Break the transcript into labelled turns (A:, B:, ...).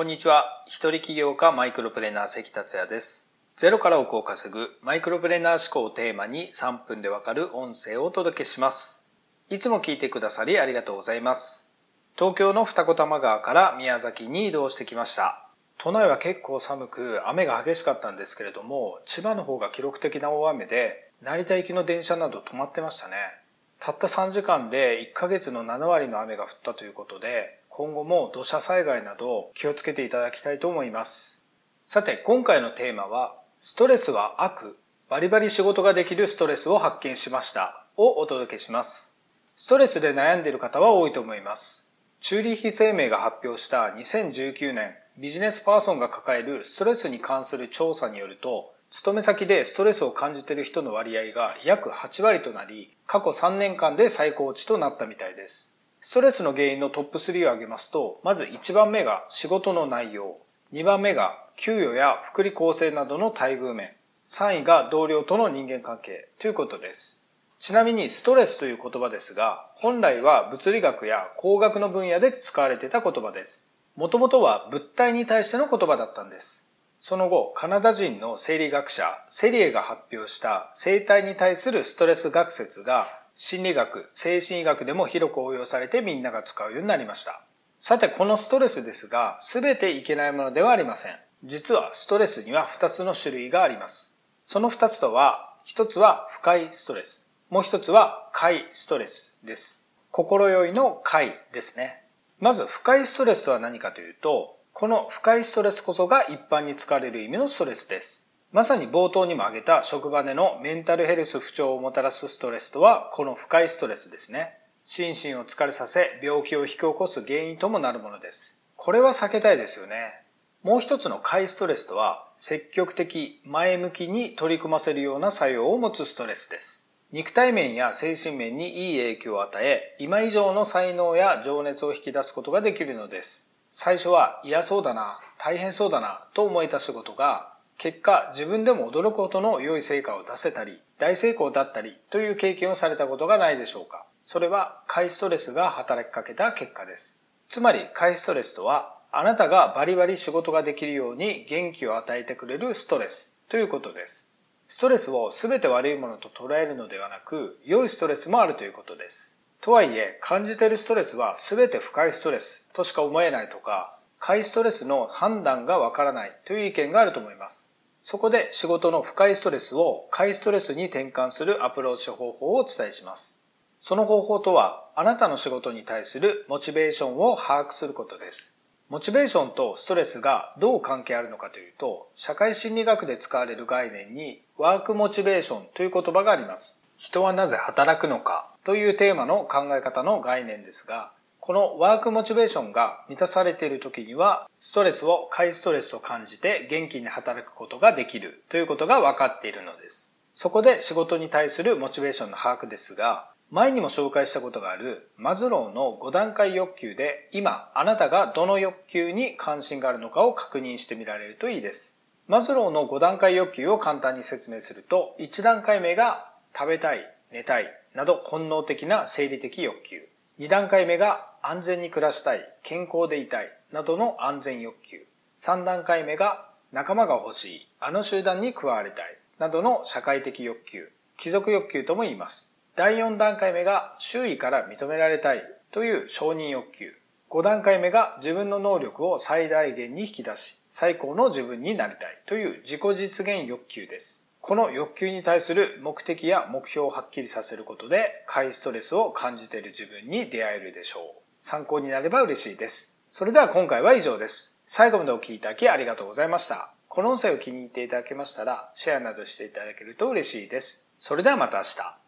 A: こんにちは。一人起業家マイクロプレーナー関達也です。ゼロから億を稼ぐマイクロプレーナー思考をテーマに3分でわかる音声をお届けします。いつも聞いてくださりありがとうございます。東京の二子玉川から宮崎に移動してきました。都内は結構寒く雨が激しかったんですけれども、千葉の方が記録的な大雨で、成田行きの電車など止まってましたね。たった3時間で1ヶ月の7割の雨が降ったということで、今後も土砂災害など気をつけていただきたいと思います。さて、今回のテーマは、ストレスは悪、バリバリ仕事ができるストレスを発見しましたをお届けします。ストレスで悩んでいる方は多いと思います。チューリッヒ生命が発表した2019年ビジネスパーソンが抱えるストレスに関する調査によると、勤め先でストレスを感じている人の割合が約8割となり、過去3年間で最高値となったみたいです。ストレスの原因のトップ3を挙げますと、まず1番目が仕事の内容、2番目が給与や福利厚生などの待遇面、3位が同僚との人間関係ということです。ちなみにストレスという言葉ですが、本来は物理学や工学の分野で使われてた言葉です。もともとは物体に対しての言葉だったんです。その後、カナダ人の生理学者セリエが発表した生体に対するストレス学説が心理学、精神医学でも広く応用されてみんなが使うようになりました。さて、このストレスですが、すべていけないものではありません。実はストレスには2つの種類があります。その2つとは、1つは不快ストレス。もう1つは快ストレスです。心よいの快ですね。まず、不快ストレスとは何かというと、この不快ストレスこそが一般に使われる意味のストレスです。まさに冒頭にも挙げた職場でのメンタルヘルス不調をもたらすストレスとはこの不快ストレスですね。心身を疲れさせ病気を引き起こす原因ともなるものです。これは避けたいですよね。もう一つの快ストレスとは積極的、前向きに取り組ませるような作用を持つストレスです。肉体面や精神面にいい影響を与え、今以上の才能や情熱を引き出すことができるのです。最初は嫌そうだな、大変そうだなと思えた仕事が結果、自分でも驚くほどの良い成果を出せたり、大成功だったりという経験をされたことがないでしょうかそれは、快ストレスが働きかけた結果です。つまり、快ストレスとは、あなたがバリバリ仕事ができるように元気を与えてくれるストレスということです。ストレスを全て悪いものと捉えるのではなく、良いストレスもあるということです。とはいえ、感じているストレスは全て不快ストレスとしか思えないとか、快ストレスの判断がわからないという意見があると思います。そこで仕事の不快ストレスを快ストレスに転換するアプローチ方法をお伝えします。その方法とは、あなたの仕事に対するモチベーションを把握することです。モチベーションとストレスがどう関係あるのかというと、社会心理学で使われる概念にワークモチベーションという言葉があります。人はなぜ働くのかというテーマの考え方の概念ですが、このワークモチベーションが満たされている時には、ストレスを快ストレスを感じて元気に働くことができるということが分かっているのです。そこで仕事に対するモチベーションの把握ですが、前にも紹介したことがあるマズローの5段階欲求で今あなたがどの欲求に関心があるのかを確認してみられるといいです。マズローの5段階欲求を簡単に説明すると1段階目が食べたい、寝たいなど本能的な生理的欲求。2段階目が安全に暮らしたい、健康でいたいなどの安全欲求。3段階目が仲間が欲しい、あの集団に加わりたいなどの社会的欲求、貴族欲求とも言います。第4段階目が周囲から認められたいという承認欲求。5段階目が自分の能力を最大限に引き出し、最高の自分になりたいという自己実現欲求です。この欲求に対する目的や目標をはっきりさせることで、快ストレスを感じている自分に出会えるでしょう。参考になれば嬉しいです。それでは今回は以上です。最後までお聴きいただきありがとうございました。この音声を気に入っていただけましたら、シェアなどしていただけると嬉しいです。それではまた明日。